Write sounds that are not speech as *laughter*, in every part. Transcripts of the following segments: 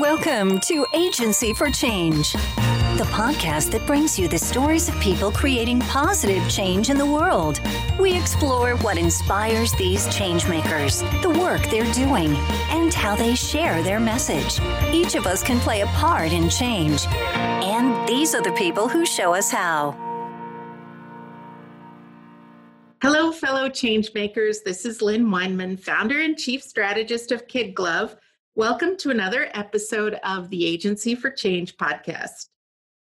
Welcome to Agency for Change, the podcast that brings you the stories of people creating positive change in the world. We explore what inspires these changemakers, the work they're doing, and how they share their message. Each of us can play a part in change, and these are the people who show us how. Hello, fellow changemakers. This is Lynn Weinman, founder and chief strategist of Kid Glove Welcome to another episode of the Agency for Change podcast.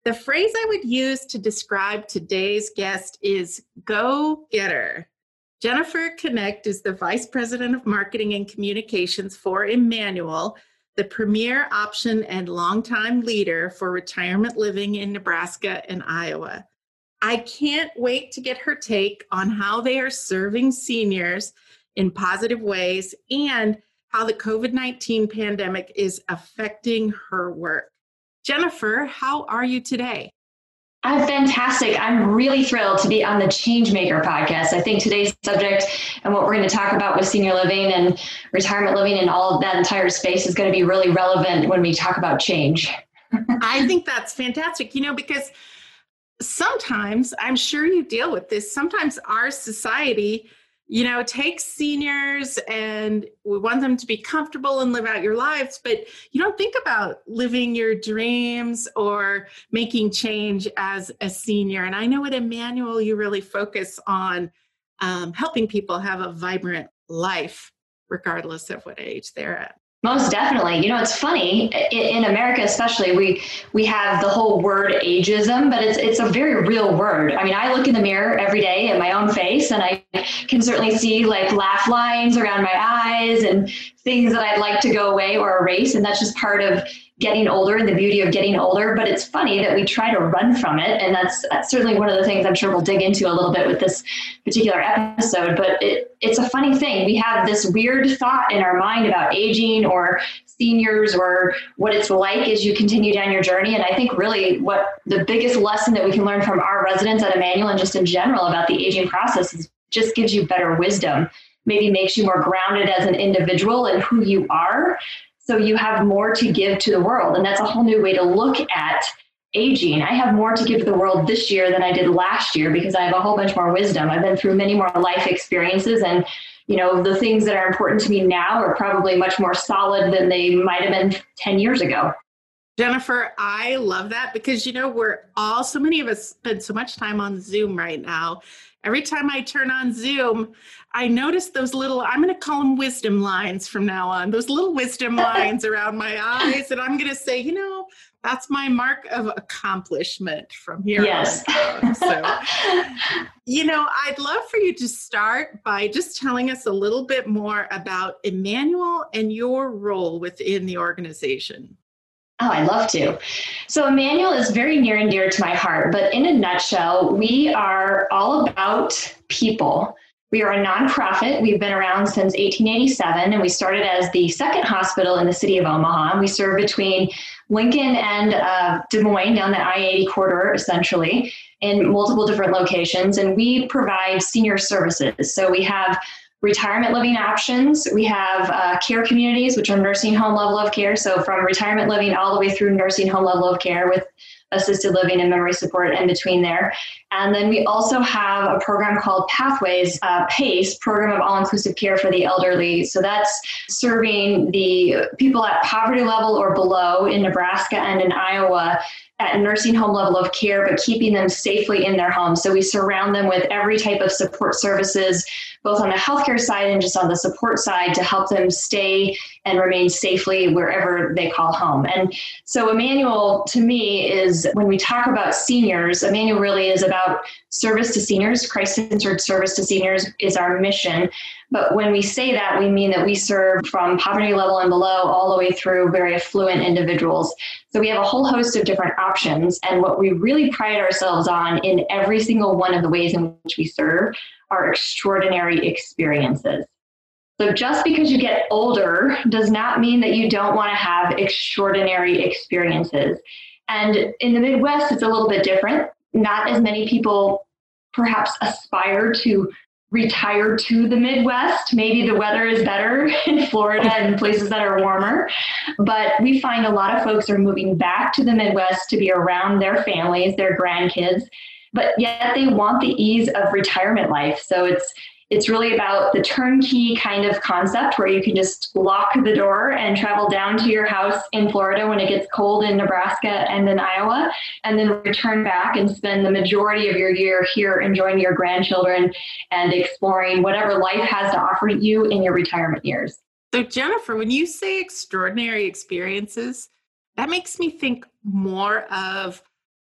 The phrase I would use to describe today's guest is go getter. Jennifer Connect is the Vice President of Marketing and Communications for Immanuel, the premier option and longtime leader for retirement living in Nebraska and Iowa. I can't wait to get her take on how they are serving seniors in positive ways and how the COVID 19 pandemic is affecting her work. Jennifer, how are you today? I'm fantastic. I'm really thrilled to be on the Changemaker podcast. I think today's subject and what we're going to talk about with senior living and retirement living and all of that entire space is going to be really relevant when we talk about change. *laughs* I think that's fantastic, you know, because sometimes I'm sure you deal with this. Sometimes our society you know, take seniors and we want them to be comfortable and live out your lives, but you don't think about living your dreams or making change as a senior. And I know at Immanuel, you really focus on um, helping people have a vibrant life, regardless of what age they're at. Most definitely. You know, it's funny in America, especially we we have the whole word ageism, but it's it's a very real word. I mean, I look in the mirror every day at my own face, and I can certainly see like laugh lines around my eyes and things that I'd like to go away or erase, and that's just part of getting older and the beauty of getting older. But it's funny that we try to run from it. And that's, that's certainly one of the things I'm sure we'll dig into a little bit with this particular episode. But it, it's a funny thing. We have this weird thought in our mind about aging or seniors or what it's like as you continue down your journey. And I think really what the biggest lesson that we can learn from our residents at Immanuel and just in general about the aging process is just gives you better wisdom maybe makes you more grounded as an individual and who you are so you have more to give to the world. And that's a whole new way to look at aging. I have more to give to the world this year than I did last year because I have a whole bunch more wisdom. I've been through many more life experiences and you know the things that are important to me now are probably much more solid than they might have been 10 years ago. Jennifer, I love that because you know we're all so many of us spend so much time on Zoom right now. Every time I turn on Zoom, I notice those little, I'm going to call them wisdom lines from now on, those little wisdom *laughs* lines around my eyes. And I'm going to say, you know, that's my mark of accomplishment from here yes. on. So, *laughs* you know, I'd love for you to start by just telling us a little bit more about Immanuel and your role within the organization. Oh, I'd love to. So, Immanuel is very near and dear to my heart, but in a nutshell, we are all about people. We are a nonprofit. We've been around since 1887, and we started as the second hospital in the city of Omaha. We serve between Lincoln and uh, Des Moines down the I 80 corridor, essentially, in multiple different locations. And we provide senior services. So we have retirement living options. We have uh, care communities, which are nursing home level of care. So from retirement living all the way through nursing home level of care with assisted living and memory support in between there. And then we also have a program called Pathways uh, PACE, Program of All Inclusive Care for the Elderly. So that's serving the people at poverty level or below in Nebraska and in Iowa at nursing home level of care, but keeping them safely in their homes. So we surround them with every type of support services, both on the healthcare side and just on the support side to help them stay and remain safely wherever they call home. And so Immanuel, to me, is when we talk about seniors, Immanuel really is about service to seniors, Christ centered service to seniors is our mission. But when we say that, we mean that we serve from poverty level and below all the way through very affluent individuals. So we have a whole host of different options. And what we really pride ourselves on in every single one of the ways in which we serve are extraordinary experiences. So just because you get older does not mean that you don't want to have extraordinary experiences. And in the Midwest, it's a little bit different. Not as many people perhaps aspire to retire to the Midwest. Maybe the weather is better *laughs* in Florida and places that are warmer. But we find a lot of folks are moving back to the Midwest to be around their families, their grandkids, but yet they want the ease of retirement life. So it's it's really about the turnkey kind of concept where you can just lock the door and travel down to your house in Florida when it gets cold in Nebraska and in Iowa, and then return back and spend the majority of your year here enjoying your grandchildren and exploring whatever life has to offer you in your retirement years. So, Jennifer, when you say extraordinary experiences, that makes me think more of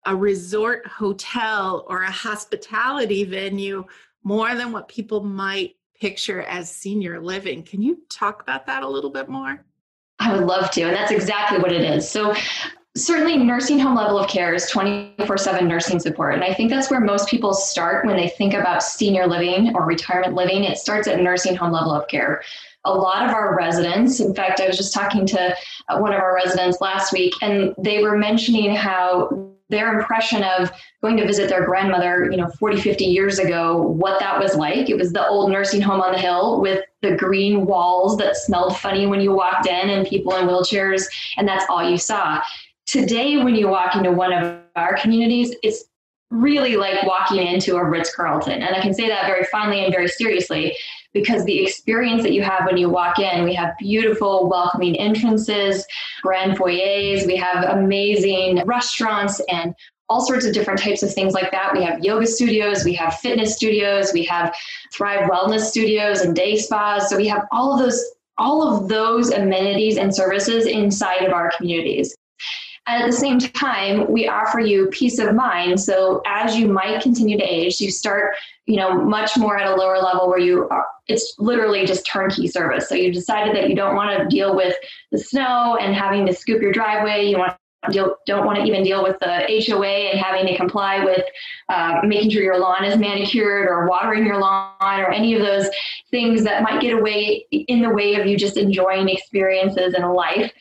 a resort hotel or a hospitality venue more than what people might picture as senior living. Can you talk about that a little bit more? I would love to. And that's exactly what it is. So, certainly, nursing home level of care is 24 7 nursing support. And I think that's where most people start when they think about senior living or retirement living. It starts at nursing home level of care. A lot of our residents, in fact, I was just talking to uh, one of our residents last week, and they were mentioning how their impression of going to visit their grandmother, you know, 40, 50 years ago, what that was like. It was the old nursing home on the hill with the green walls that smelled funny when you walked in and people in wheelchairs, and that's all you saw. Today, when you walk into one of our communities, it's really like walking into a Ritz Carlton. And I can say that very fondly and very seriously because the experience that you have when you walk in, we have beautiful, welcoming entrances, grand foyers, we have amazing restaurants and all sorts of different types of things like that. We have yoga studios, we have fitness studios, we have Thrive Wellness studios and day spas. So we have all of those all of those amenities and services inside of our communities. And at the same time, we offer you peace of mind. So as you might continue to age, you start, you know, much more at a lower level where you are, it's literally just turnkey service. So you decided that you don't want to deal with the snow and having to scoop your driveway. You want Deal, don't want to even deal with the HOA and having to comply with uh, making sure your lawn is manicured or watering your lawn or any of those things that might get away in the way of you just enjoying experiences in life.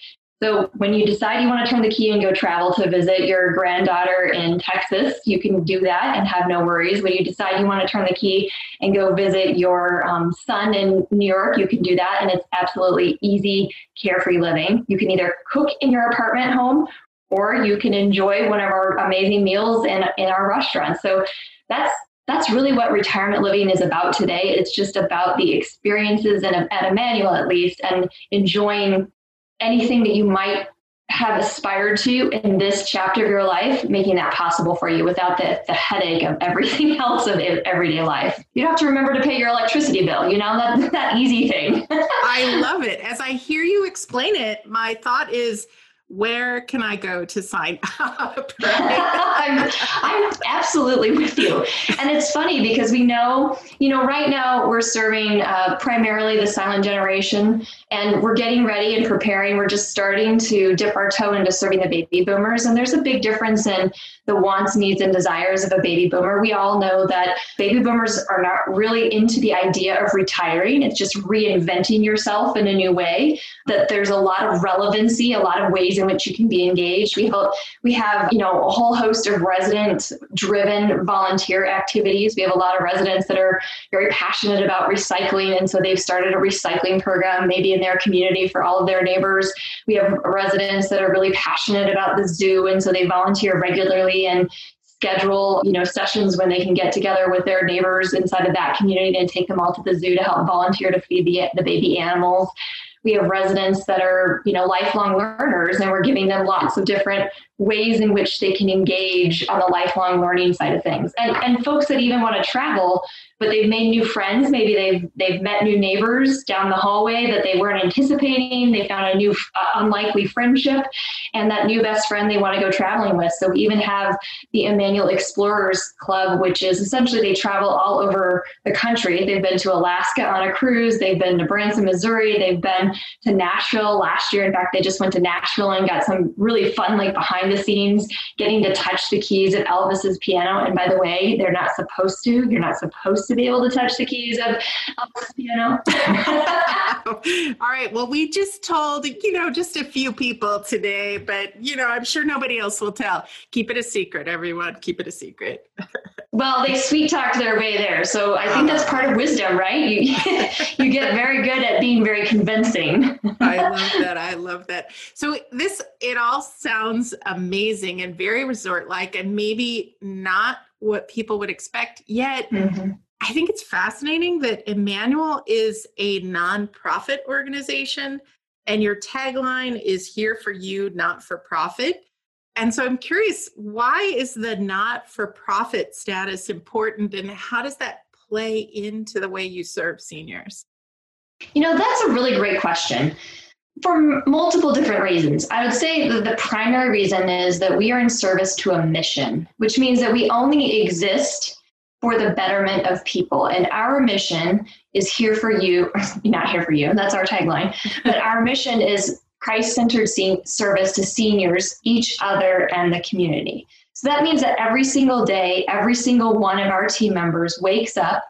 So when you decide you want to turn the key and go travel to visit your granddaughter in Texas, you can do that and have no worries. When you decide you want to turn the key and go visit your um, son in New York, you can do that, and it's absolutely easy, carefree living. You can either cook in your apartment home or you can enjoy one of our amazing meals in, in our restaurant. So that's that's really what retirement living is about today. It's just about the experiences and at Immanuel at least and enjoying anything that you might have aspired to in this chapter of your life, making that possible for you without the, the headache of everything *laughs* else of everyday life. You don't have to remember to pay your electricity bill, you know, that, *laughs* that easy thing. *laughs* I love it. As I hear you explain it, my thought is where can I go to sign *laughs* up? *laughs* I'm, I'm absolutely with you. And it's funny because we know, you know, right now we're serving uh, primarily the silent generation and we're getting ready and preparing. We're just starting to dip our toe into serving the baby boomers. And there's a big difference in the wants, needs, and desires of a baby boomer. We all know that baby boomers are not really into the idea of retiring. It's just reinventing yourself in a new way, that there's a lot of relevancy, a lot of ways in which you can be engaged. We have, we have you know, a whole host of resident driven volunteer activities. We have a lot of residents that are very passionate about recycling. And so they've started a recycling program, maybe in their community for all of their neighbors. We have residents that are really passionate about the zoo. And so they volunteer regularly and schedule you know sessions when they can get together with their neighbors inside of that community and take them all to the zoo to help volunteer to feed the, the baby animals we have residents that are you know lifelong learners and we're giving them lots of different ways in which they can engage on the lifelong learning side of things and, and folks that even want to travel but they've made new friends. Maybe they've they've met new neighbors down the hallway that they weren't anticipating. They found a new uh, unlikely friendship, and that new best friend they want to go traveling with. So we even have the Immanuel Explorers Club, which is essentially they travel all over the country. They've been to Alaska on a cruise. They've been to Branson, Missouri. They've been to Nashville last year. In fact, they just went to Nashville and got some really fun, like behind the scenes, getting to touch the keys of Elvis's piano. And by the way, they're not supposed to. You're not supposed to be able to touch the keys of, Elvis's piano. *laughs* All right. Well, we just told, you know, just a few people today, but, you know, I'm sure nobody else will tell. Keep it a secret, everyone. Keep it a secret. *laughs* Well, they sweet talked their way there. So I think that's part of wisdom, right? You, *laughs* you get very good at being very convincing. I love that. I love that. So this, it all sounds amazing and very resort like, and maybe not what people would expect yet. Mm-hmm. I think it's fascinating that Immanuel is a nonprofit organization and your tagline is here for you, not for profit. And so I'm curious, why is the not for profit status important and how does that play into the way you serve seniors? You know, that's a really great question for multiple different reasons. I would say that the primary reason is that we are in service to a mission, which means that we only exist for the betterment of people. And our mission is here for you, *laughs* not here for you, that's our tagline, but our mission is Christ centered service to seniors, each other, and the community. So that means that every single day, every single one of our team members wakes up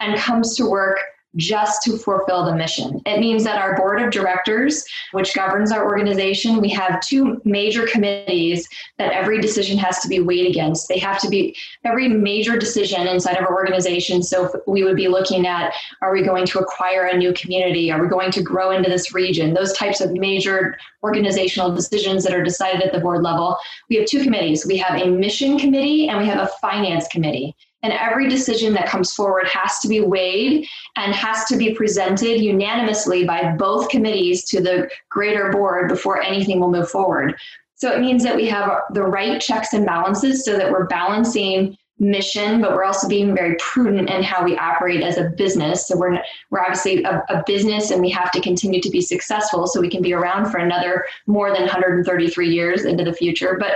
and comes to work just to fulfill the mission. It means that our board of directors, which governs our organization, we have two major committees that every decision has to be weighed against. They have to be every major decision inside of our organization. So we would be looking at are we going to acquire a new community? Are we going to grow into this region? Those types of major organizational decisions that are decided at the board level. We have two committees. We have a mission committee and we have a finance committee. And every decision that comes forward has to be weighed and has to be presented unanimously by both committees to the greater board before anything will move forward. So it means that we have the right checks and balances so that we're balancing mission, but we're also being very prudent in how we operate as a business. So we're we're obviously a, a, business, and we have to continue to be successful so we can be around for another more than 133 years into the future. But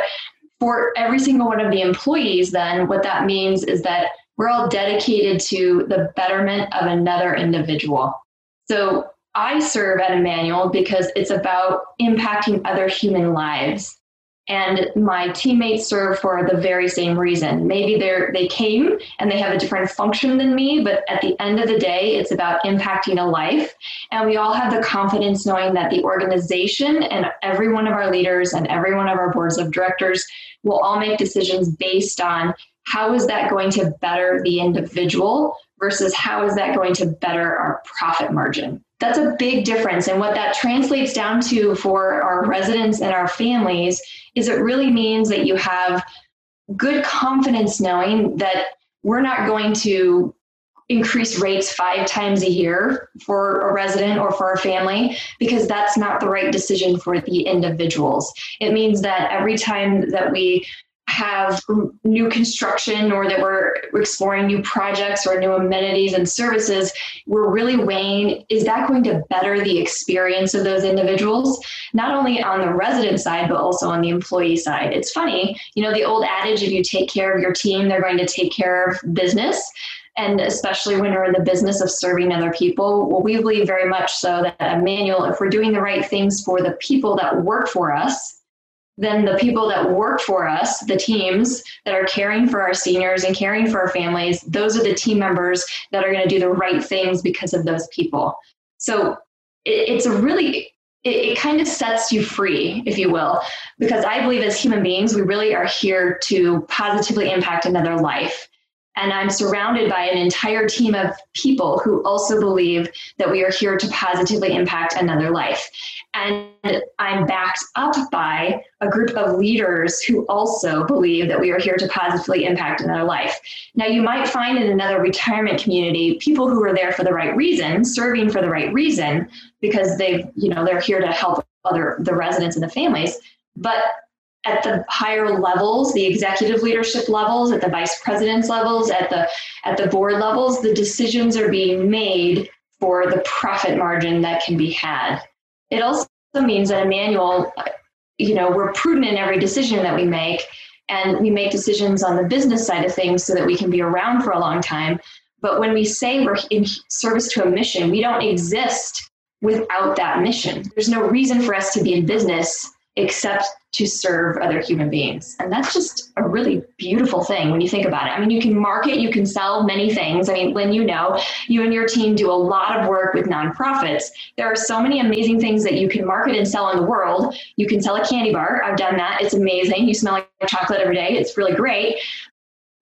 for every single one of the employees, then what that means is that we're all dedicated to the betterment of another individual. So I serve at Immanuel because it's about impacting other human lives and my teammates serve for the very same reason. Maybe they're they came and they have a different function than me, but at the end of the day, it's about impacting a life. And we all have the confidence knowing that the organization and every one of our leaders and every one of our boards of directors will all make decisions based on how is that going to better the individual versus how is that going to better our profit margin that's a big difference. And what that translates down to for our residents and our families is it really means that you have good confidence knowing that we're not going to increase rates five times a year for a resident or for a family because that's not the right decision for the individuals. It means that every time that we have new construction or that we're exploring new projects or new amenities and services, we're really weighing is that going to better the experience of those individuals, not only on the resident side, but also on the employee side. It's funny, you know, the old adage if you take care of your team, they're going to take care of business. And especially when we're in the business of serving other people, well, we believe very much so that Immanuel, if we're doing the right things for the people that work for us, then the people that work for us, the teams that are caring for our seniors and caring for our families, those are the team members that are going to do the right things because of those people. So it, it's a really, it, it kind of sets you free, if you will, because I believe as human beings, we really are here to positively impact another life. And I'm surrounded by an entire team of people who also believe that we are here to positively impact another life. And I'm backed up by a group of leaders who also believe that we are here to positively impact another life. Now, you might find in another retirement community people who are there for the right reason, serving for the right reason, because they've, you know, they're here to help other the residents and the families. But at the higher levels, the executive leadership levels, at the vice president's levels, at the at the board levels, the decisions are being made for the profit margin that can be had. It also means that Immanuel, you know, we're prudent in every decision that we make, and we make decisions on the business side of things so that we can be around for a long time. But when we say we're in service to a mission, we don't exist without that mission. There's no reason for us to be in business except to serve other human beings. And that's just a really beautiful thing when you think about it. I mean, you can market, you can sell many things. I mean, Lynn, you know, you and your team do a lot of work with nonprofits. There are so many amazing things that you can market and sell in the world. You can sell a candy bar. I've done that. It's amazing. You smell like chocolate every day. It's really great.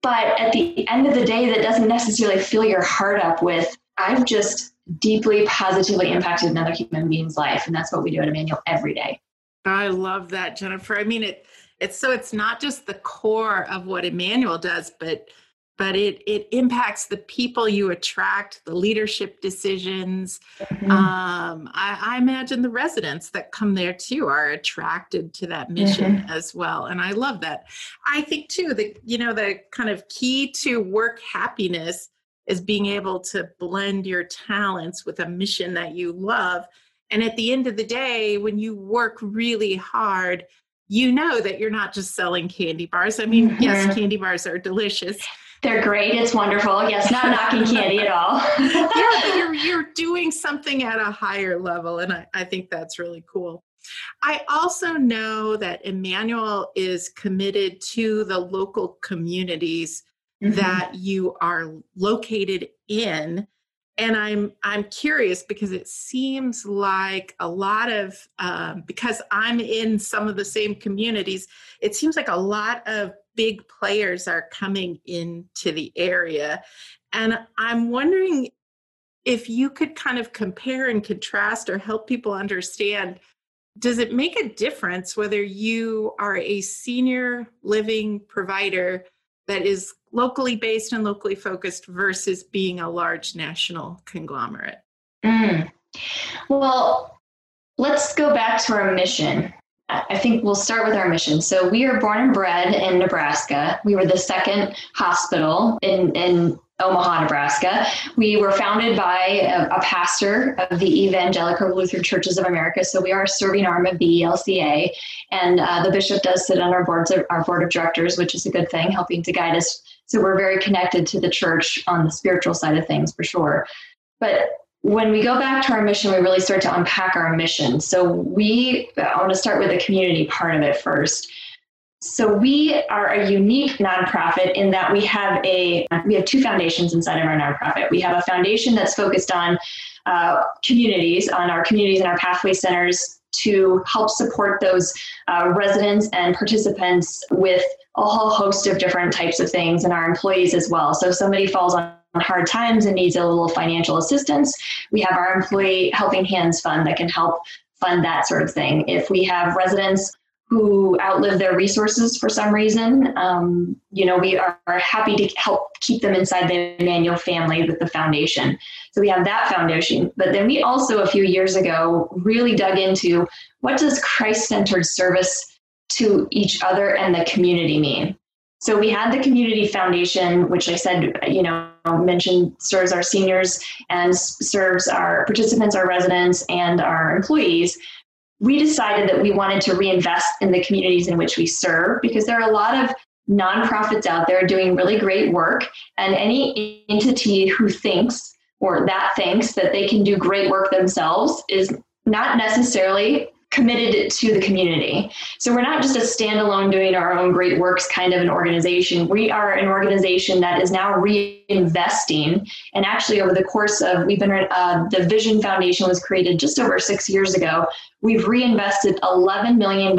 But at the end of the day, that doesn't necessarily fill your heart up with, I've just deeply positively impacted another human being's life. And that's what we do at Immanuel every day. I love that, Jennifer. I mean, it it's so it's not just the core of what Immanuel does, but but it it impacts the people you attract, the leadership decisions. Mm-hmm. Um, I, I, imagine the residents that come there too are attracted to that mission mm-hmm. as well, and I love that. I think too that you know the kind of key to work happiness is being able to blend your talents with a mission that you love. And at the end of the day, when you work really hard, you know that you're not just selling candy bars. I mean, mm-hmm. yes, candy bars are delicious. They're great. It's wonderful. Yes, not knocking candy at all. *laughs* yeah, but you're *laughs* you're doing something at a higher level, and I, I think that's really cool. I also know that Immanuel is committed to the local communities mm-hmm. that you are located in and i'm i'm curious because it seems like a lot of um, because i'm in some of the same communities it seems like a lot of big players are coming into the area. And i'm wondering if you could kind of compare and contrast or help people understand does it make a difference whether you are a senior living provider that is locally based and locally focused versus being a large national conglomerate? Mm. Well, let's go back to our mission. I think we'll start with our mission. So we are born and bred in Nebraska. We were the second hospital in, in Omaha, Nebraska. We were founded by a, a, pastor of the Evangelical Lutheran Churches of America. So we are a serving arm of the ELCA. And uh, the bishop does sit on our, boards of, our board of directors, which is a good thing, helping to guide us. So we're very connected to the church on the spiritual side of things for sure. But when we go back to our mission, we really start to unpack our mission. So we, I want to start with the community part of it first. So we are a unique nonprofit in that we have a we have two foundations inside of our nonprofit. We have a foundation that's focused on uh, communities, on our communities and our pathway centers to help support those uh, residents and participants with a whole host of different types of things and our employees as well. So if somebody falls on hard times and needs a little financial assistance, we have our employee helping hands fund that can help fund that sort of thing. If we have residents who outlive their resources for some reason, um, you know, we are, happy to help keep them inside the Immanuel family with the foundation. So we have that foundation. But then we also, a few years ago, really dug into what does Christ-centered service to each other and the community mean? So we had the community foundation, which I said, you know, mentioned serves our seniors and serves our participants, our residents, and our employees we decided that we wanted to reinvest in the communities in which we serve because there are a lot of nonprofits out there doing really great work. And any entity who thinks or that thinks that they can do great work themselves is not necessarily committed to the community. So we're not just a standalone doing our own great works kind of an organization. We are an organization that is now reinvesting. And actually, over the course of, we've been, uh, the Vision Foundation was created just over six years ago. We've reinvested $11 million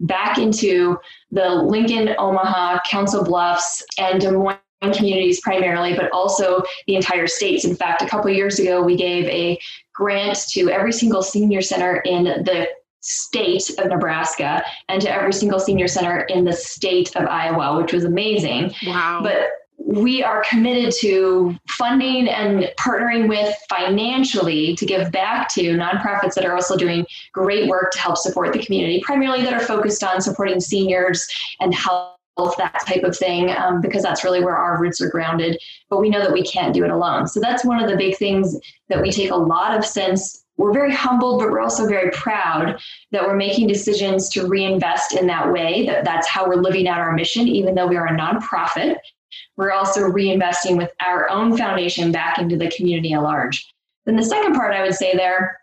back into the Lincoln, Omaha, Council Bluffs, and Des Moines communities primarily, but also the entire states. In fact, a couple years ago, we gave a grant to every single senior center in the state of Nebraska and to every single senior center in the state of Iowa, which was amazing. Wow. But we are committed to funding and partnering with financially to give back to nonprofits that are also doing great work to help support the community, primarily that are focused on supporting seniors and health that type of thing, um, because that's really where our roots are grounded. But we know that we can't do it alone. So that's one of the big things that we take a lot of sense. We're very humbled, but we're also very proud that we're making decisions to reinvest in that way. That that's how we're living out our mission, even though we are a nonprofit. We're also reinvesting with our own foundation back into the community at large. Then the second part I would say there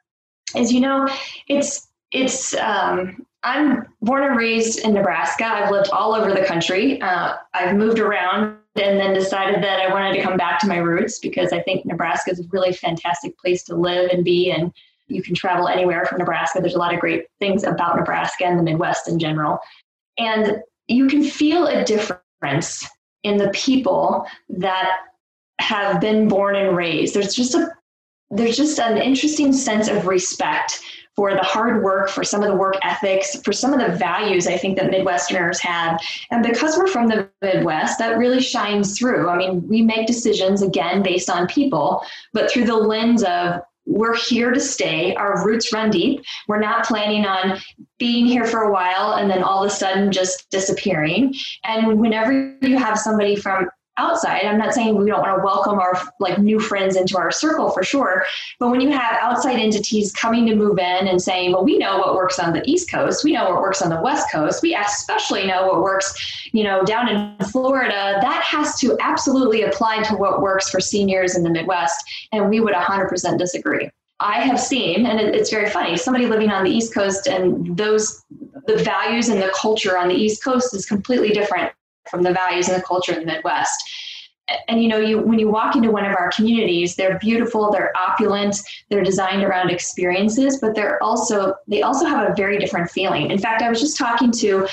is, you know, it's it's um, I'm born and raised in Nebraska. I've lived all over the country. Uh, I've moved around and then decided that I wanted to come back to my roots because I think Nebraska is a really fantastic place to live and be. And you can travel anywhere from Nebraska. There's a lot of great things about Nebraska and the Midwest in general. And you can feel a difference in the people that have been born and raised. There's just a there's just an interesting sense of respect for the hard work, for some of the work ethics, for some of the values I think that Midwesterners have. And because we're from the Midwest, that really shines through. I mean, we make decisions again based on people, but through the lens of we're here to stay. Our roots run deep. We're not planning on being here for a while and then all of a sudden just disappearing. And whenever you have somebody from outside. I'm not saying we don't want to welcome our like new friends into our circle for sure but when you have outside entities coming to move in and saying well we know what works on the east coast we know what works on the west coast we especially know what works you know down in florida that has to absolutely apply to what works for seniors in the midwest and we would 100% disagree. I have seen, and it's very funny, somebody living on the East Coast and those, the values and the culture on the East Coast is completely different from the values and the culture in the Midwest. And you know, you when you walk into one of our communities, they're beautiful, they're opulent, they're designed around experiences, but they're also they also have a very different feeling. In fact, I was just talking to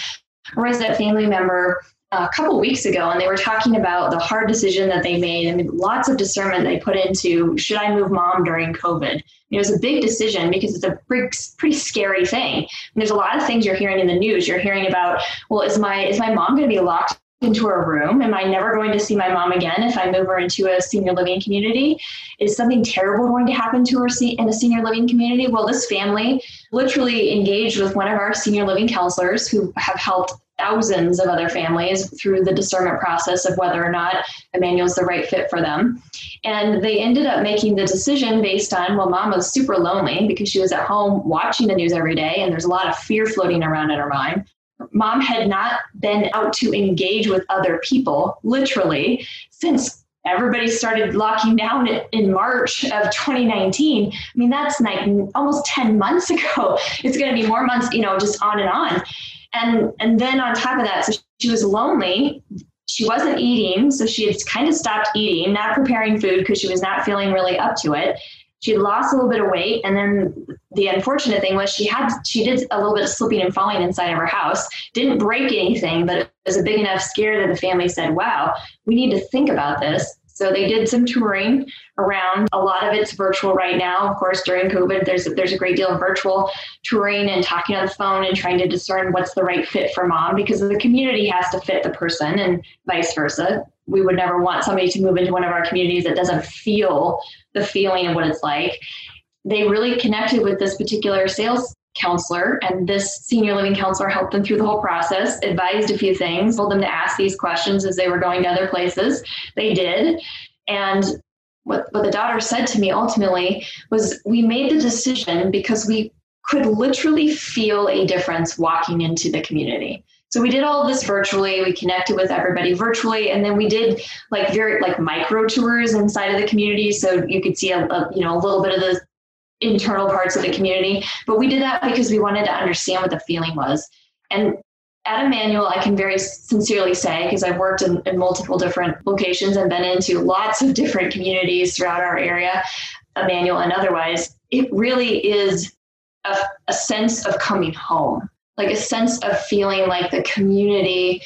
a resident family member a couple weeks ago and they were talking about the hard decision that they made and lots of discernment they put into should I move mom during COVID? It was a big decision because it's a pretty, scary thing. And there's a lot of things you're hearing in the news. You're hearing about, well, is my is my mom going to be locked into a room? Am I never going to see my mom again if I move her into a senior living community? Is something terrible going to happen to her in a senior living community? Well, this family literally engaged with one of our senior living counselors who have helped thousands of other families through the discernment process of whether or not Immanuel's the right fit for them. And they ended up making the decision based on, well, mom was super lonely because she was at home watching the news every day, and there's a lot of fear floating around in her mind mom had not been out to engage with other people, literally, since everybody started locking down in March of 2019. I mean, that's like almost 10 months *laughs* ago. It's going to be more months, you know, just on and on. And and then on top of that, so she was lonely. She wasn't eating, so she had kind of stopped eating, not preparing food because she was not feeling really up to it. She lost a little bit of weight and then the unfortunate thing was she had she did a little bit of slipping and falling inside of her house. Didn't break anything but it was a big enough scare that the family said wow we need to think about this so they did some touring around. A lot of it's virtual right now. Of course, during COVID, there's there's a great deal of virtual touring and talking on the phone and trying to discern what's the right fit for mom because the community has to fit the person and vice versa. We would never want somebody to move into one of our communities that doesn't feel the feeling of what it's like. They really connected with this particular sales counselor and this senior living counselor helped them through the whole process advised a few things told them to ask these questions as they were going to other places. They did. And what, what the daughter said to me ultimately was we made the decision because we could literally feel a difference walking into the community. So we did all this virtually. We connected with everybody virtually, and then we did like very like micro tours inside of the community, so you could see a, a you know a little bit of the internal parts of the community. But we did that because we wanted to understand what the feeling was. And at Immanuel, I can very sincerely say, because I've worked in, in, multiple different locations and been into lots of different communities throughout our area, Immanuel and otherwise, it really is a, a sense of coming home like a sense of feeling like the community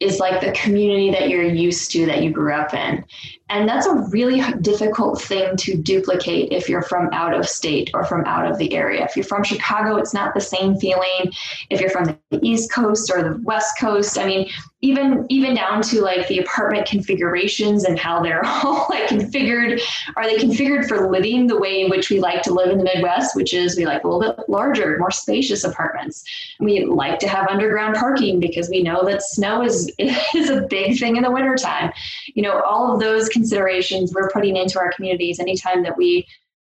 is like the community that you're used to that you grew up in and that's a really difficult thing to duplicate if you're from out of state or from out of the area. If you're from Chicago, it's not the same feeling. If you're from the East Coast or the West Coast, I mean, even even down to like the apartment configurations and how they're *laughs* all like configured. Are they configured for living the way in which we like to live in the Midwest, which is we like a little bit larger, more spacious apartments. We like to have underground parking because we know that snow is *laughs* is a big thing in the wintertime. You know, all of those considerations we're putting into our communities anytime that we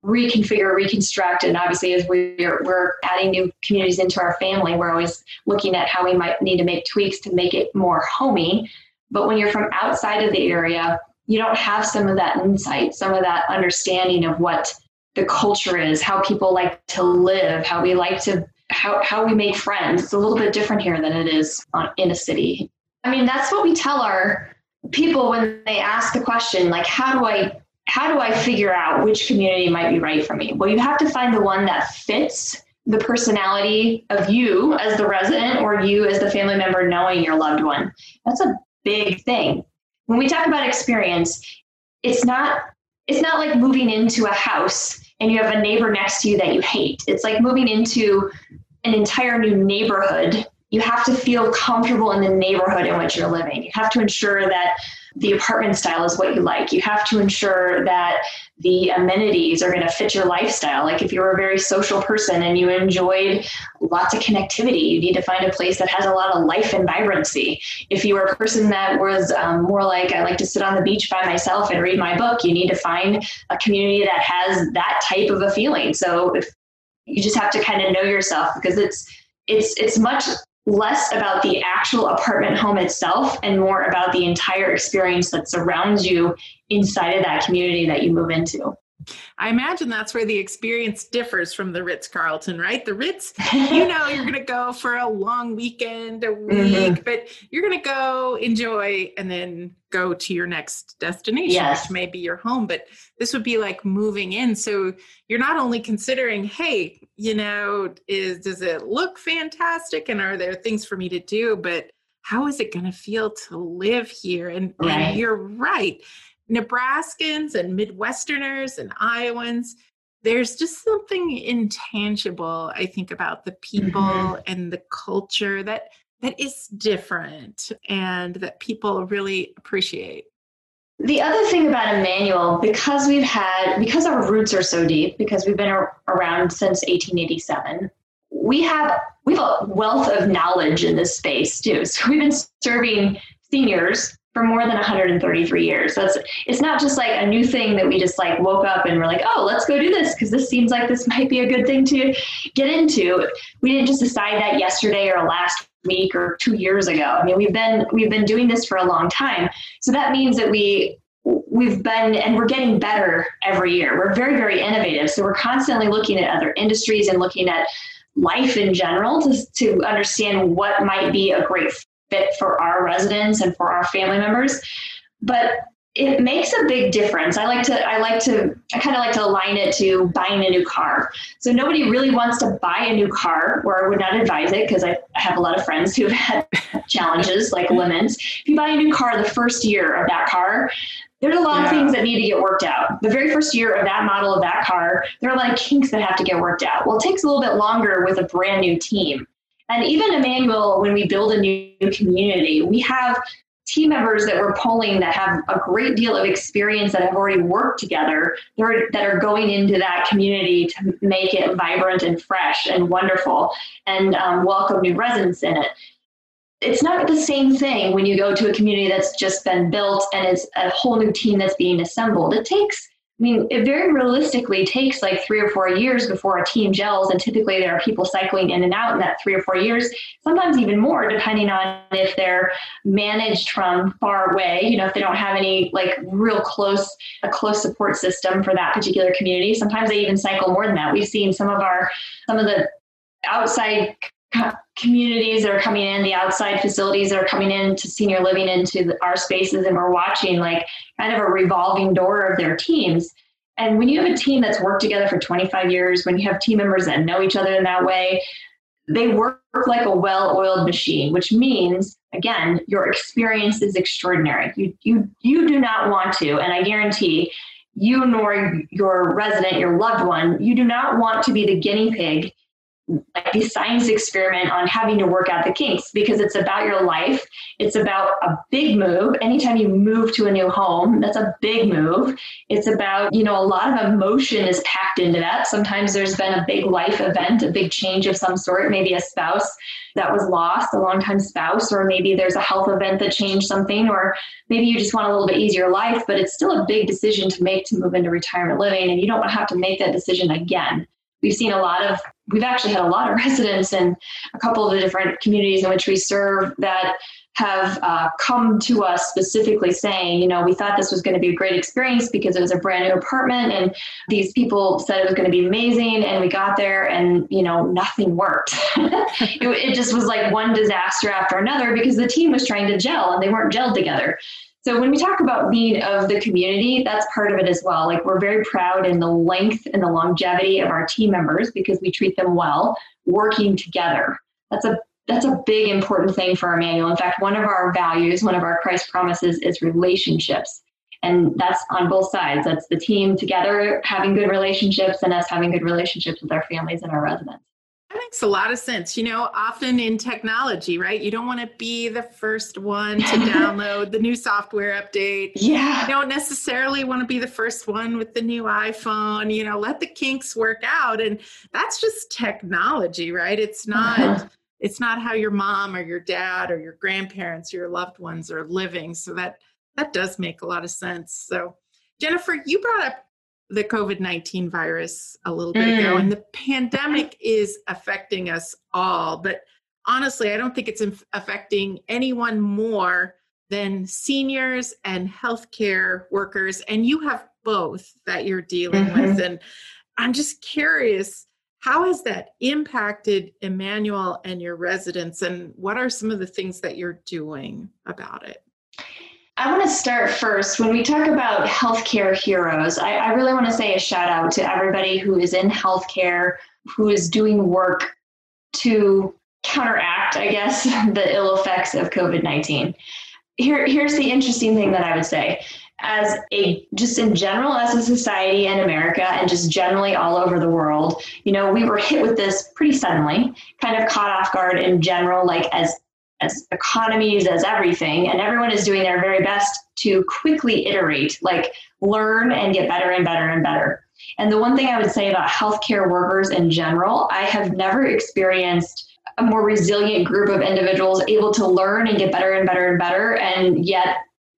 reconfigure, reconstruct, and obviously as we're, we're adding new communities into our family, we're always looking at how we might need to make tweaks to make it more homey. But when you're from outside of the area, you don't have some of that insight, some of that understanding of what the culture is, how people like to live, how we like to, how, how we make friends. It's a little bit different here than it is on, in a city. I mean, that's what we tell our people when they ask the question like how do i how do i figure out which community might be right for me well you have to find the one that fits the personality of you as the resident or you as the family member knowing your loved one that's a big thing when we talk about experience, it's not it's not like moving into a house and you have a neighbor next to you that you hate. It's like moving into an entire new neighborhood. You have to feel comfortable in the neighborhood in which you're living. You have to ensure that the apartment style is what you like. You have to ensure that the amenities are going to fit your lifestyle. Like if you're a very social person and you enjoyed lots of connectivity, you need to find a place that has a lot of life and vibrancy. If you are a person that was um, more like, I like to sit on the beach by myself and read my book, you need to find a community that has that type of a feeling. So if you just have to kind of know yourself because it's it's it's much less about the actual apartment home itself and more about the entire experience that surrounds you inside of that community that you move into. I imagine that's where the experience differs from the Ritz Carlton, right? The Ritz, *laughs* you know, you're going to go for a long weekend, a mm-hmm. week, mm-hmm. but you're going to go enjoy and then go to your next destination, yes. which may be your home. But this would be like moving in. So you're not only considering, hey, you know, is does it look fantastic and are there things for me to do, but how is it going to feel to live here? And, right. and you're right Nebraskans and Midwesterners and Iowans, there's just something intangible, I think, about the people mm-hmm. and the culture that that is different and that people really appreciate. The other thing about Immanuel, because we've had, because our roots are so deep, because we've been around since 1887, we have we have a wealth of knowledge in this space too. So we've been serving seniors for more than 133 years. That's it's not just like a new thing that we just like woke up and we're like, oh, let's go do this because this seems like this *laughs* might be a good thing to get into. We didn't just decide that yesterday or last week or two years ago. I mean, we've been we've been doing this for a long time. So that means that we we've been and we're getting better every year. We're very very innovative. So we're constantly looking at other industries and looking at life in general to, to understand what might be a great fit for our residents and for our family members. But it makes a big difference. I like to I like to I kind of like to align it to buying a new car. So nobody really wants to buy a new car, or I would not advise it because I have a lot of friends who have *laughs* had challenges like lemons. If you buy a new car the first year of that car, there's a lot yeah. of things that need to get worked out. The very first year of that model of that car, there are a lot of kinks that have to get worked out. Well, it takes a little bit longer with a brand new team. And even Immanuel, when we build a new community, we have team members that we're polling that have a great deal of experience that have already worked together that are going into that community to make it vibrant and fresh and wonderful and um, welcome new residents in it. It's not the same thing when you go to a community that's just been built and it's a whole new team that's being assembled. It takes I mean, it very realistically takes like three or four years before a team gels, and typically there are people cycling in and out in that three or four years, sometimes even more, depending on if they're managed from far away. You know, if they don't have any like real close a close support system for that particular community. Sometimes they even cycle more than that. We've seen some of our some of the outside communities that are coming in, the outside facilities that are coming in to senior living into the, our spaces, and we're watching like kind of a revolving door of their teams. And when you have a team that's worked together for 25 years, when you have team members that know each other in that way, they work like a well-oiled machine, which means again, your experience is extraordinary. You you you do not want to, and I guarantee you nor your resident, your loved one, you do not want to be the guinea pig like the science experiment on having to work out the kinks because it's about your life. It's about a big move. Anytime you move to a new home, that's a big move. It's about, you know, a lot of emotion is packed into that. Sometimes there's been a big life event, a big change of some sort, maybe a spouse that was lost, a longtime spouse, or maybe there's a health event that changed something, or maybe you just want a little bit easier life, but it's still a big decision to make to move into retirement living, and you don't want to have to make that decision again we've seen a lot of we've actually had a lot of *laughs* residents in a couple of the different communities in which we serve that have uh, come to us specifically saying, you know, we thought this was going to be a great experience because it was a brand new apartment and these people said it was going to be amazing. And we got there and, you know, nothing worked. *laughs* it, it just was like one disaster after another because the team was trying to gel and they weren't gelled together. So when we talk about being of the community, that's part of it as well. Like we're very proud in the length and the longevity of our team members because we treat them well, working together. That's a that's a big important thing for Immanuel. In fact, one of our values, one of our Christ promises is relationships. And that's on both sides. That's the team together having good relationships and us having good relationships with our families and our residents. That makes a lot of sense. You know, often in technology, right? You don't want to be the first one to *laughs* download the new software update. Yeah. You don't necessarily want to be the first one with the new iPhone. You know, let the kinks work out. And that's just technology, right? It's *laughs* not. Uh-huh it's not how your mom or your dad or your grandparents or your loved ones are living so that that does make a lot of sense so jennifer you brought up the covid-19 virus a little bit mm. ago and the pandemic is affecting us all but honestly i don't think it's affecting anyone more than seniors and healthcare workers and you have both that you're dealing mm-hmm. with and i'm just curious how has that impacted Immanuel and your residents, and what are some of the things that you're doing about it? I want to start first. When we talk about healthcare heroes, I, I really want to say a shout out to everybody who is in healthcare, who is doing work to counteract, I guess, *laughs* the ill effects of COVID 19. Here, here's the interesting thing that I would say as a just in general as a society in America and just generally all over the world, you know, we were hit with this pretty suddenly, kind of caught off guard in general, like as as economies, as everything, and everyone is doing their very best to quickly iterate, like learn and get better and better and better. And the one thing I would say about healthcare workers in general, I have never experienced a more resilient group of individuals able to learn and get better and better and better and yet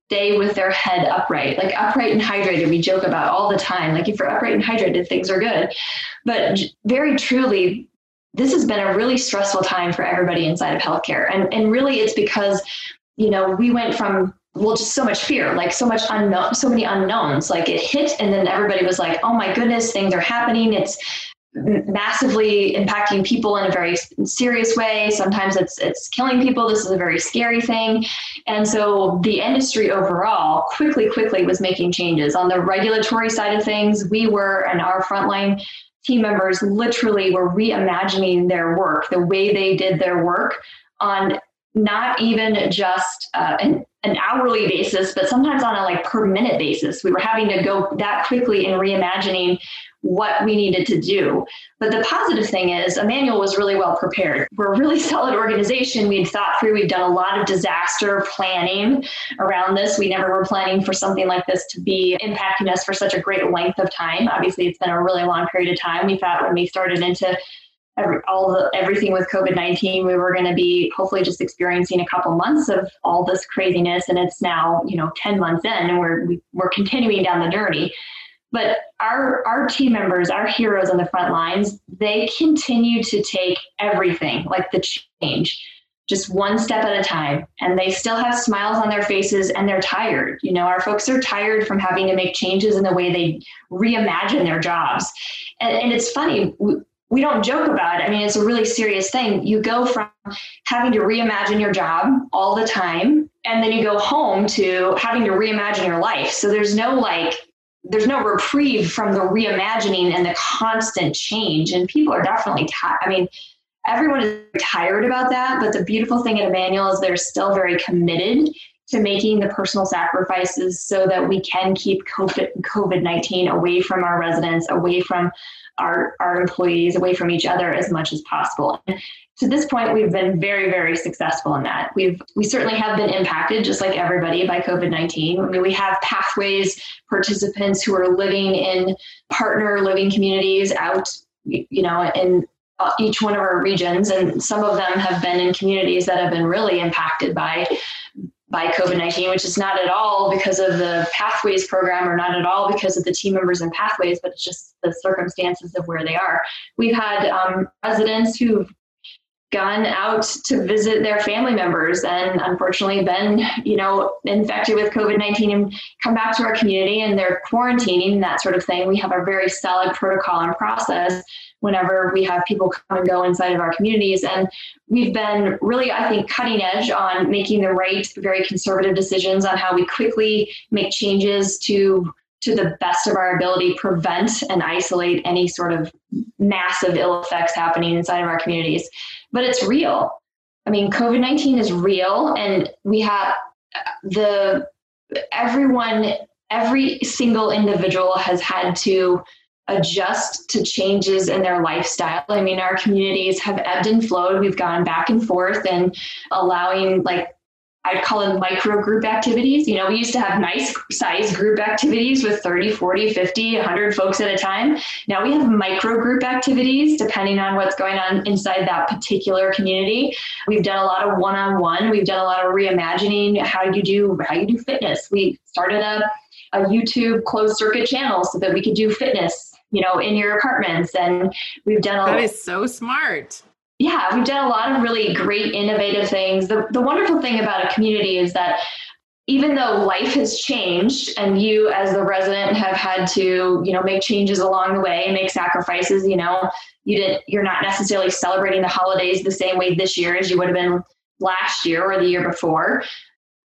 stay with their head upright, like upright and hydrated. We joke about all the time. Like if you're upright and hydrated, things are good. But very truly, this has been a really stressful time for everybody inside of healthcare. And, and really, it's because, you know, we went from well just so much fear like so much unknown so many unknowns like it hit and then everybody was like oh my goodness things are happening it's massively impacting people in a very serious way. Sometimes it's it's killing people. This is a very scary thing. And so the industry overall quickly, quickly was making changes. On the regulatory side of things, we were and our frontline team members literally were reimagining their work, the way they did their work on not even just uh, an, an hourly basis, but sometimes on a like per minute basis. We were having to go that quickly in reimagining what we needed to do. But the positive thing is, Immanuel was really well prepared. We're a really *laughs* solid organization. We'd thought through, we've done a lot of disaster planning around this. We never were planning for something like this to be impacting us for such a great length of time. Obviously, it's been a really long period of time. We thought when we started into Every, all the everything with COVID nineteen, we were going to be hopefully just experiencing a couple months of all this craziness, and it's now you know ten months in, and we're we, are we are continuing down the journey. But our our team members, our heroes on the front lines, they continue to take everything, like the change, just one step at a time. And they still have smiles on their faces and they're tired. You know, our folks are tired from having to make changes in the way they reimagine their jobs. And, and it's funny, we, we don't joke about it. I mean, it's a really serious thing. You go from having to reimagine your job all the time, and then you go home to having to reimagine your life. So there's no like there's no reprieve from the reimagining and the constant change. And people are definitely. I mean, everyone is tired about that. But the beautiful thing at Immanuel is they're still very committed to making the personal sacrifices so that we can keep COVID 19 away from our residents, away from our, our employees, away from each other as much as possible. And to this point, we've been very, very successful in that. We've we certainly have been impacted, just like everybody, by COVID nineteen. I mean, we have pathways participants who are living in partner living communities out, you know, in uh, each one of our regions, and some of them have been in communities that have been really impacted by by COVID 19, which is not at all because of the Pathways program or not at all because of the team members and Pathways, but it's just the circumstances of where they are. We've had um, residents who've gone out to visit their family members and unfortunately been, you know, infected with COVID-19 and come back to our community and they're quarantining, that sort of thing. We have a very solid protocol and process whenever we have people come and go inside of our communities. And we've been really, I think, cutting edge on making the right, very conservative decisions on how we quickly make changes to to the best of our ability prevent and isolate any sort of massive ill effects happening inside of our communities but it's real I mean, COVID 19 is real, and we have uh, the everyone, every single individual has had to adjust to changes in their lifestyle. I mean, our communities have ebbed and flowed. We've gone back and forth and allowing like I'd call them micro group activities. You know, we used to have nice size group activities with 30, 40, 50, 100 folks at a time. Now we have micro group activities depending on what's going on inside that particular community. We've done a lot of one-on-one. We've done a lot of reimagining how you do how you do fitness. We started a, a YouTube closed circuit channel so that we could do fitness you know in your apartments and we've done a that is so smart yeah, we've done a lot of really great innovative things. The, the wonderful thing about a community is that even though life has changed and you as the resident have had to you know make changes along the way and make sacrifices you know you didn't you're not necessarily celebrating the holidays the same way this year as you would have been last year or the year before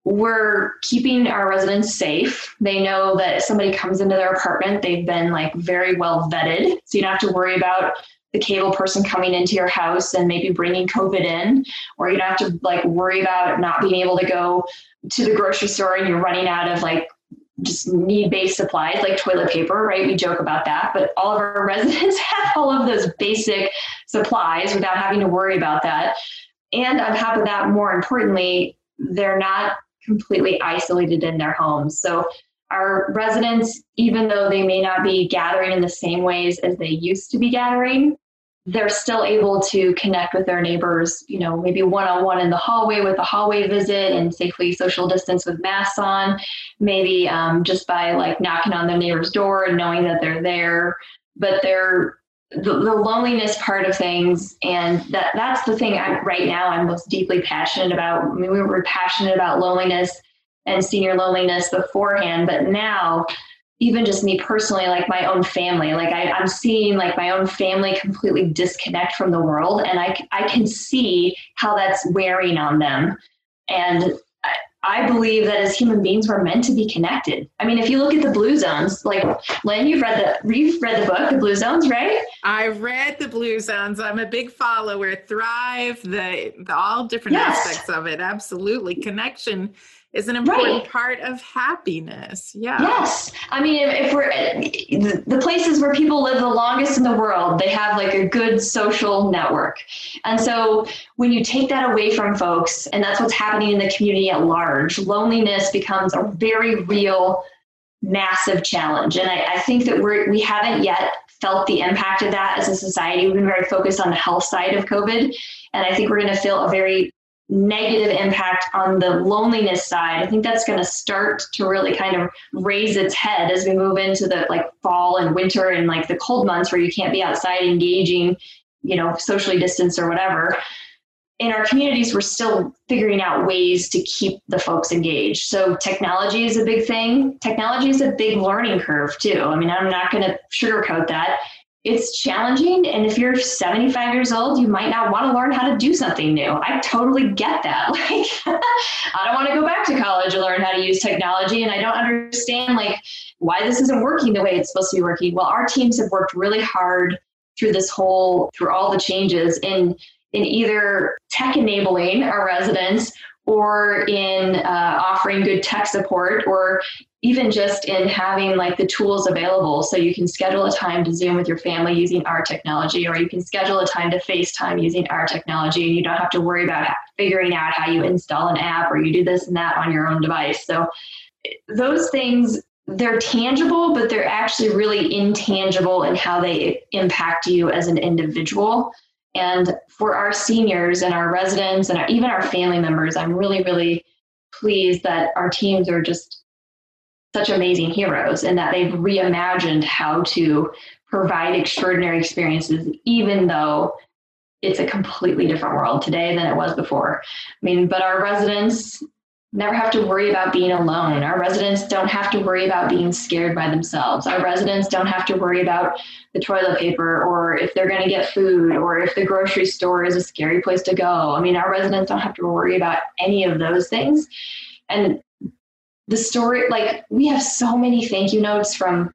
we're keeping our residents safe they know that somebody comes into their apartment they've been like very well vetted so you don't have to worry about the cable person coming into your house and maybe bringing COVID in, or you don't have to like worry about not being able to go to the grocery store and you're running out of like just need based supplies like toilet paper, right? We joke about that, but all of our *laughs* residents have all of those basic supplies without having to worry about that. And on top of that, more importantly, they're not completely isolated in their homes. So our residents, even though they may not be gathering in the same ways as they used to be gathering, they're still able to connect with their neighbors, you know, maybe one on one in the hallway with a hallway visit and safely social distance with masks on, maybe um, just by like knocking on their neighbor's door and knowing that they're there. But they're the, the loneliness part of things, and that that's the thing I'm, right now I'm most deeply passionate about. I mean, we were passionate about loneliness and senior loneliness beforehand, but now even just me personally, like my own family, like I, am seeing like my own family completely disconnect from the world, and I I can see how that's wearing on them, and I, I believe that as human beings, we're meant to be connected. I mean, if you look at the blue zones, like Lynn, you've read the you've read the book, The Blue Zones, right? I've read the Blue Zones. I'm a big follower. Thrive, the, the all different yes. aspects of it. Absolutely, connection is an important right. part of happiness. Yeah. Yes. I mean, if, if, we're the places where people live the longest in the world, they have like a good social network. And so when you take that away from folks, and that's what's happening in the community at large, loneliness becomes a very real, massive challenge. And I, I think that we're, we haven't yet felt the impact of that as a society. We've been very focused on the health side of COVID. And I think we're going to feel a very negative impact on the loneliness side. I think that's going to start to really kind of raise its head as we move into the like fall and winter and like the cold months where you can't be outside engaging, you know, socially distanced or whatever. In our communities, we're still figuring out ways to keep the folks engaged. So technology is a big thing. Technology is a big learning curve too. I mean, I'm not going to sugarcoat that it's challenging. And if you're 75 years old, you might not want to learn how to do something new. I totally get that. *laughs* Like, I don't want to go back to college and learn how to use technology. And I don't understand, like, why this isn't working the way it's supposed to be working. Well, our teams have worked really hard through this whole, through all the changes in, in either tech enabling our residents or in uh, offering good tech support or even just in having like the tools available. So you can schedule a time to zoom with your family using our technology or you can schedule a time to facetime using our technology and you don't have to worry about figuring out how you install an app or you do this and that on your own device. So those things they're tangible but they're actually really intangible in how they impact you as an individual and for our seniors and our residents and our, even our family members i'm really really pleased that our teams are just such amazing heroes and that they've reimagined how to provide extraordinary experiences, even though it's a completely different world today than it was before. I mean, but our residents never have to worry about being alone. Our residents don't have to worry about being scared by themselves. Our residents don't have to worry about the toilet paper or if they're going to get food or if the grocery store is a scary place to go. I mean, our residents don't have to worry about any of those things. And the story like we have so many thank you notes from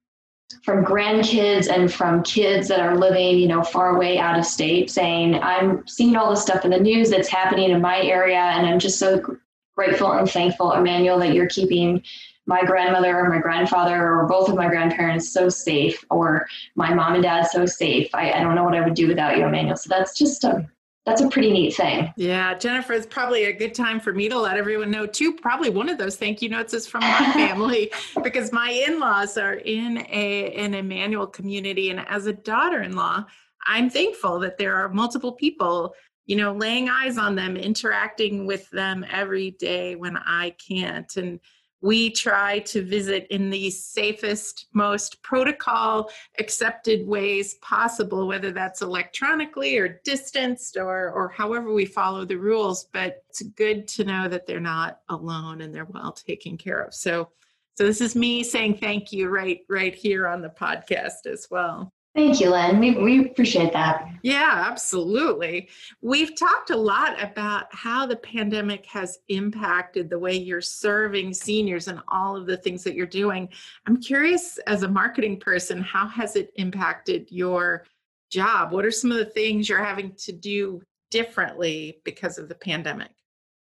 from grandkids and from kids that are living, you know, far away out of state saying, I'm seeing all this stuff in the news that's happening in my area. And I'm just so grateful and thankful, Immanuel, that you're keeping my grandmother or my grandfather or both of my grandparents so safe or my mom and dad so safe. I, I don't know what I would do without you, Immanuel. So that's just a that's a pretty neat thing. Yeah, Jennifer, it's probably a good time for me to let everyone know too. Probably one of those thank you notes is from my *laughs* family because my in-laws are in a an Immanuel community, and as a daughter-in-law, I'm thankful that there are multiple people, you know, laying eyes on them, interacting with them every day when I can't, and we try to visit in the safest, most protocol accepted ways possible, whether that's electronically or distanced or, or however we follow the rules. But it's good to know that they're not alone and they're well taken care of. So, so this is me saying thank you right, right here on the podcast as well. Thank you, Lynn. We, we appreciate that. Yeah, absolutely. We've talked a lot about how the pandemic has impacted the way you're serving seniors and all of the things that you're doing. I'm curious, as a marketing person, how has it impacted your job? What are some of the things you're having to do differently because of the pandemic?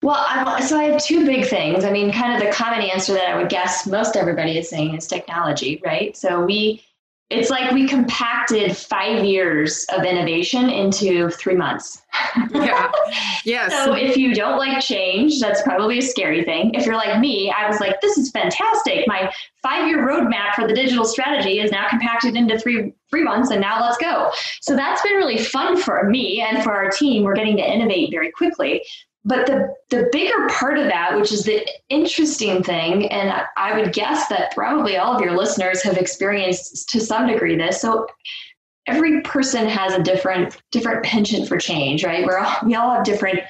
Well, I, so I have two big things. I mean, kind of the common answer that I would guess most everybody is saying is technology, right? So we it's like we compacted five years of innovation into three months. yeah. *laughs* Yes. so if you don't like change, that's probably a scary thing. If you're like me, I was like, this is fantastic. My five year roadmap for the digital strategy is now compacted into three three months and now let's go. So that's been really fun for me and for our team. We're getting to innovate very quickly. But the, the bigger part of that, which is the interesting thing, and I would guess that probably all of your listeners have experienced to some degree this. So every person has a different different penchant for change, right? We're all, we all have different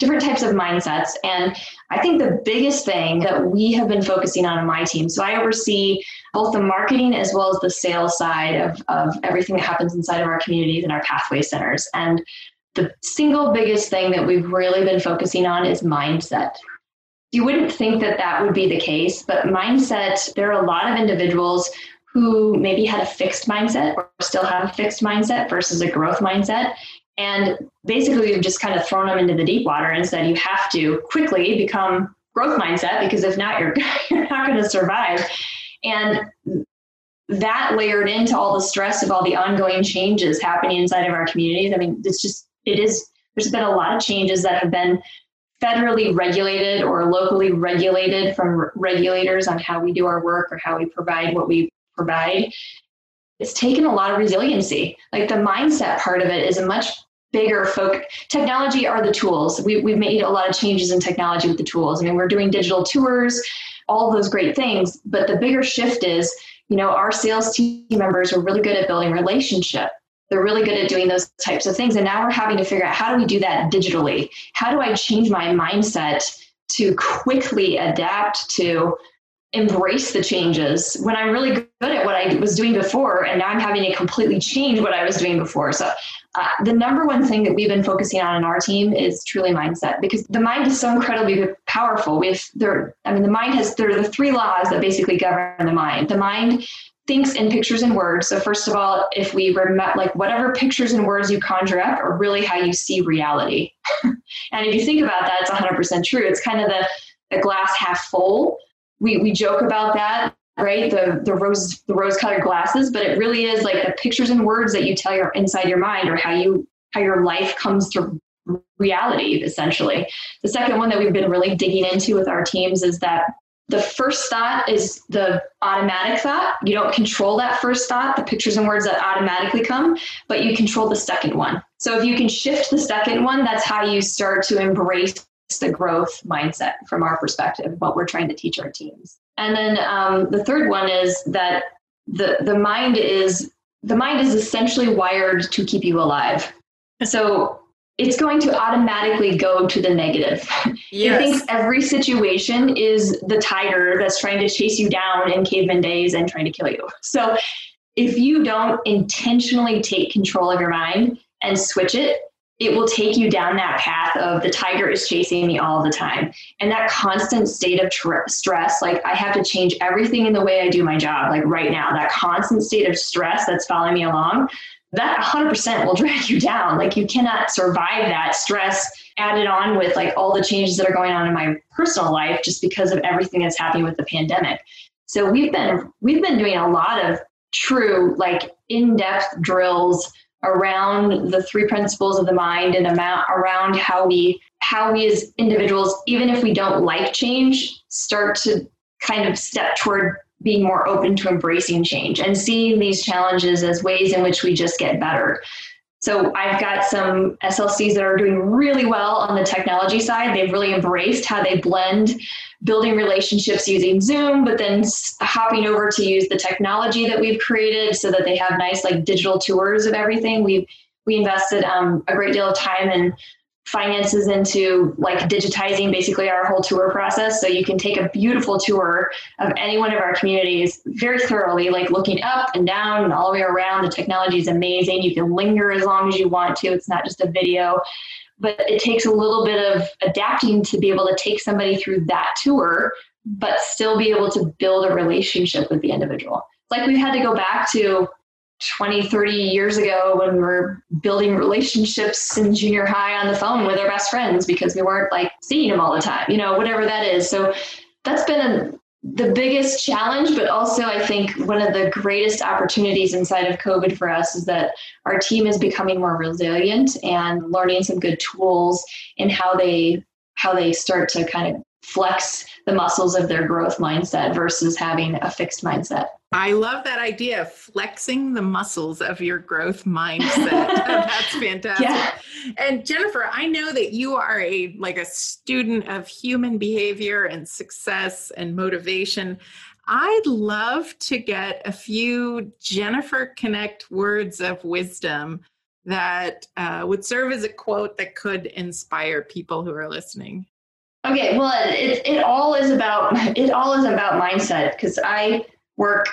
different types of mindsets. And I think the biggest thing that we have been focusing on in my team, so I oversee both the marketing as well as the sales side of, of everything that happens inside of our communities and our pathway centers. And the single biggest thing that we've really been focusing on is mindset. You wouldn't think that that would be the case, but mindset, there are a lot of individuals who maybe had a fixed mindset or still have a fixed mindset versus a growth mindset. And basically, we've just kind of thrown them into the deep water and said, you have to quickly become growth mindset because if not, you're, *laughs* you're not going to survive. And that layered into all the stress of all the ongoing changes happening inside of our communities. I mean, it's just it is there's been a lot of changes that have been federally regulated or locally regulated from regulators on how we do our work or how we provide what we provide. It's taken a lot of resiliency. Like the mindset part of it is a much bigger focus technology are the tools. We, we've made a lot of changes in technology with the tools. I mean we're doing digital tours all those great things but the bigger shift is you know our sales team members are really good at building relationship they're really good at doing those types of things. And now we're having to figure out how do we do that digitally? How do I change my mindset to quickly adapt to embrace the changes when I'm really good at what I was doing before, and now I'm having to completely change what I was doing before. So, uh, the number one thing that we've been focusing on in our team is truly mindset because the mind is so incredibly powerful. We have there, I mean, the mind has there are the three laws that basically govern the mind. The mind thinks in pictures and words. So first of all, if we remember, like whatever pictures and words you conjure up are really how you see reality. *laughs* and if you think about that, it's 100% true. It's kind of the, the glass half full. We, we joke about that, right? The, the rose, the rose colored glasses, but it really is like the pictures and words that you tell your inside your mind or how you, how your life comes to reality essentially. The second one that we've been really digging into with our teams is that the first thought is the automatic thought. You don't control that first thought, the pictures and words that automatically come, but you control the second one. So if you can shift the second one, that's how you start to embrace the growth mindset from our perspective, what we're trying to teach our teams. And then um, the third one is that the the mind is the mind is essentially wired to keep you alive. So it's going to automatically go to the negative. Yes. it thinks every situation is the tiger that's trying to chase you down in caveman days and trying to kill you. So if you don't intentionally take control of your mind and switch it, it will take you down that path of the tiger is chasing me all the time. And that constant state of tr- stress, like I have to change everything in the way I do my job, like right now, that constant state of stress that's following me along, that 100% will drag you down. Like you cannot survive that stress added on with like all the changes that are going on in my personal life just because of everything that's happening with the pandemic. So we've been we've been doing a lot of true like in-depth drills around the three principles of the mind and amount around how we how we as individuals even if we don't like change start to kind of step toward being more open to embracing change and seeing these challenges as ways in which we just get better so I've got some SLCs that are doing really well on the technology side. They've really embraced how they blend building relationships using Zoom, but then hopping over to use the technology that we've created so that they have nice like digital tours of everything. We've we invested um, a great deal of time in finances into like digitizing basically our whole tour process. So you can take a beautiful tour of any one of our communities very thoroughly like looking up and down and all the way around. The technology is amazing. You can linger as long as you want to. It's not just a video. But it takes a little bit of adapting to be able to take somebody through that tour but still be able to build a relationship with the individual. Like we've had to go back to 20, 30 years ago when we were building relationships in junior high on the phone with our best friends because we weren't like seeing them all the time, you know, whatever that is. So that's been the biggest challenge, but also I think one of the greatest opportunities inside of COVID for us is that our team is becoming more resilient and learning some good tools in how they how they start to kind of flex the muscles of their growth mindset versus having a fixed mindset. I love that idea, of flexing the muscles of your growth mindset. *laughs* That's fantastic. Yeah. And Jennifer, I know that you are a like a student of human behavior and success and motivation. I'd love to get a few Jennifer Connect words of wisdom that uh, would serve as a quote that could inspire people who are listening. Okay, well, it, it all is about *laughs* it all is about mindset because I work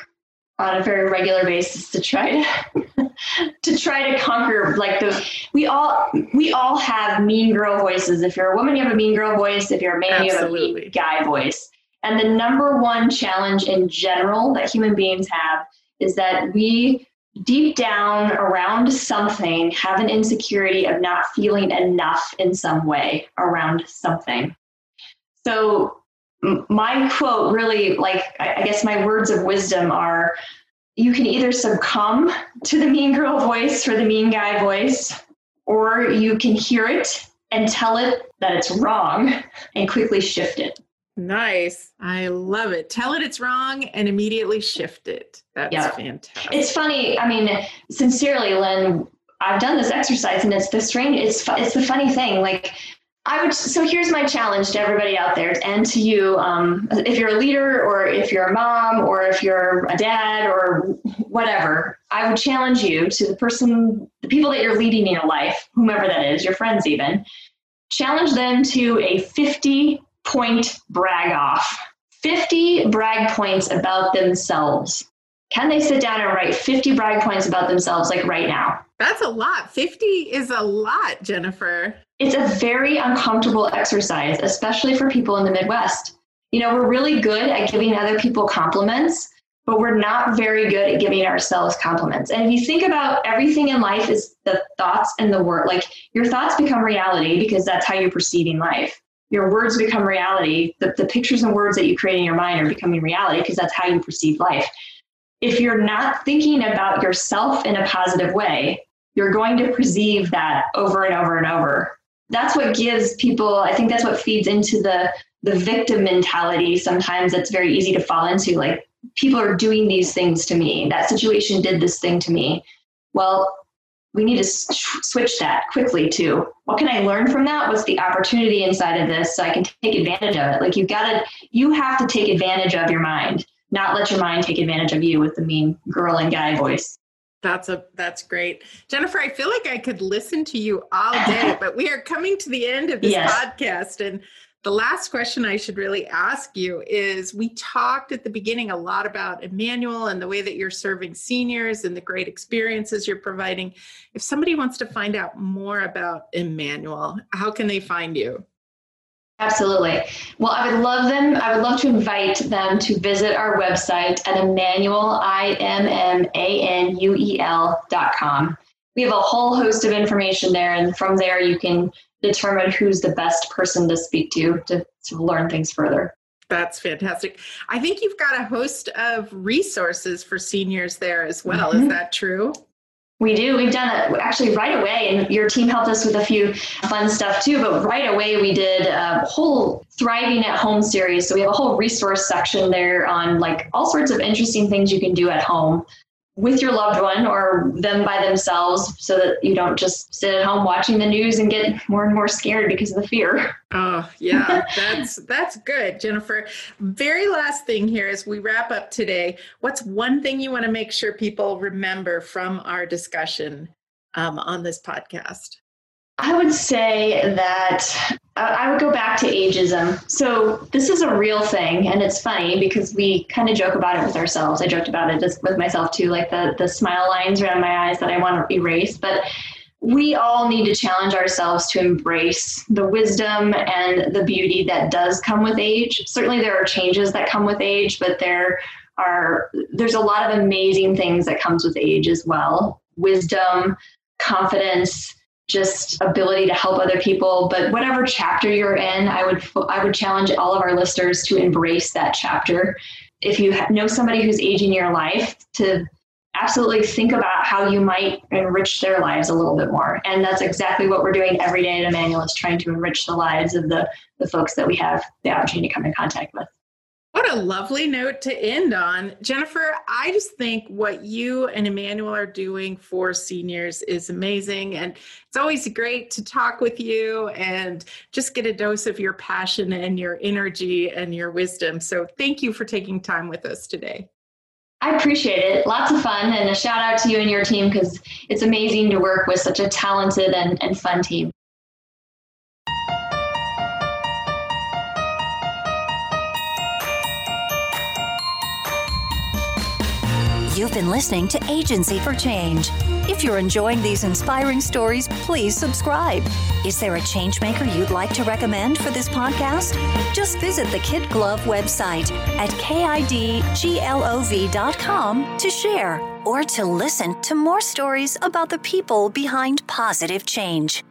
on a very regular basis to try to *laughs* to try to conquer like the we all we all have mean girl voices. If you're a woman, you have a mean girl voice. If you're a man, Absolutely. you have a mean guy voice. And the number one challenge in general that human beings have is that we deep down around something have an insecurity of not feeling enough in some way around something. So my quote really like i guess my words of wisdom are you can either succumb to the mean girl voice or the mean guy voice or you can hear it and tell it that it's wrong and quickly shift it. Nice. I love it. Tell it it's wrong and immediately shift it. That's yeah. fantastic. It's funny i mean sincerely lynn I've done this exercise and it's the strange it's it's the funny thing like I would. So here's my challenge to everybody out there, and to you, um, if you're a leader, or if you're a mom, or if you're a dad, or whatever. I would challenge you to the person, the people that you're leading in your life, whomever that is, your friends even. Challenge them to a 50 point brag off. 50 brag points about themselves. Can they sit down and write 50 brag points about themselves like right now? That's a lot. 50 is a lot, Jennifer. It's a very uncomfortable exercise, especially for people in the Midwest. You know, we're really good at giving other people compliments, but we're not very good at giving ourselves compliments. And if you think about everything in life is the thoughts and the word, like your thoughts become reality because that's how you're perceiving life. Your words become reality. The, the pictures and words that you create in your mind are becoming reality because that's how you perceive life. If you're not thinking about yourself in a positive way, you're going to perceive that over and over and over that's what gives people i think that's what feeds into the the victim mentality sometimes that's very easy to fall into like people are doing these things to me. That situation did this thing to me. Well we need to switch that quickly to what can i learn from that? What's the opportunity inside of this so i can take advantage of it? Like you've got to you have to take advantage of your mind not let your mind take advantage of you with the mean girl and guy voice that's a that's great. Jennifer, I feel like I could listen to you all day, *laughs* but we are coming to the end of this yes. podcast and The last question I should really ask you is we talked at the beginning a lot about Immanuel and the way that you're serving seniors and the great experiences you're providing. If somebody wants to find out more about Immanuel, how can they find you? Absolutely. Well, I would love them. I would love to invite them to visit our website at Immanuel, I M M A N U E L dot com. We have a whole host of information there, and from there you can determine who's the best person to speak to to, to learn things further. That's fantastic. I think you've got a host of resources for seniors there as well. Mm-hmm. Is that true? We do. We've done it actually right away, and your team helped us with a few fun stuff too. But right away, we did a whole thriving at home series. So we have a whole resource section there on like all sorts of interesting things you can do at home with your loved one or them by themselves so that you don't just sit at home watching the news and get more and more scared because of the fear. Oh, yeah. that's that's good, Jennifer. Very last thing here as we wrap up today, what's one thing you want to make sure people remember from our discussion um, on this podcast? I would say that uh, I would go back to ageism. So this is a real thing, and it's funny because we kind of joke about it with ourselves. I joked about it just with myself too, like the the smile lines around my eyes that I want to erase. But we all need to challenge ourselves to embrace the wisdom and the beauty that does come with age. Certainly, there are changes that come with age, but there are there's a lot of amazing things that comes with age as well. Wisdom, confidence just ability to help other people. But whatever chapter you're in i would i would challenge all of our listeners to embrace that chapter. If you know somebody who's aging your life to absolutely think about how you might enrich their lives a little bit more. And that's exactly what we're doing every day at immanuel is trying to enrich the lives of the the folks that we have the opportunity to come in contact with what a lovely note to end on. Jennifer, I just think what you and Immanuel are doing for seniors is amazing. And it's always great to talk with you and just get a dose of your passion and your energy and your wisdom. So thank you for taking time with us today. I appreciate it. Lots of fun. And a shout out to you and your team because it's amazing to work with such a talented and, and fun team. You've been listening to Agency for Change. If you're enjoying these inspiring stories, please subscribe. Is there a changemaker you'd like to recommend for this podcast? Just visit the Kid Glove website at kidglov.com to share or to listen to more stories about the people behind positive change.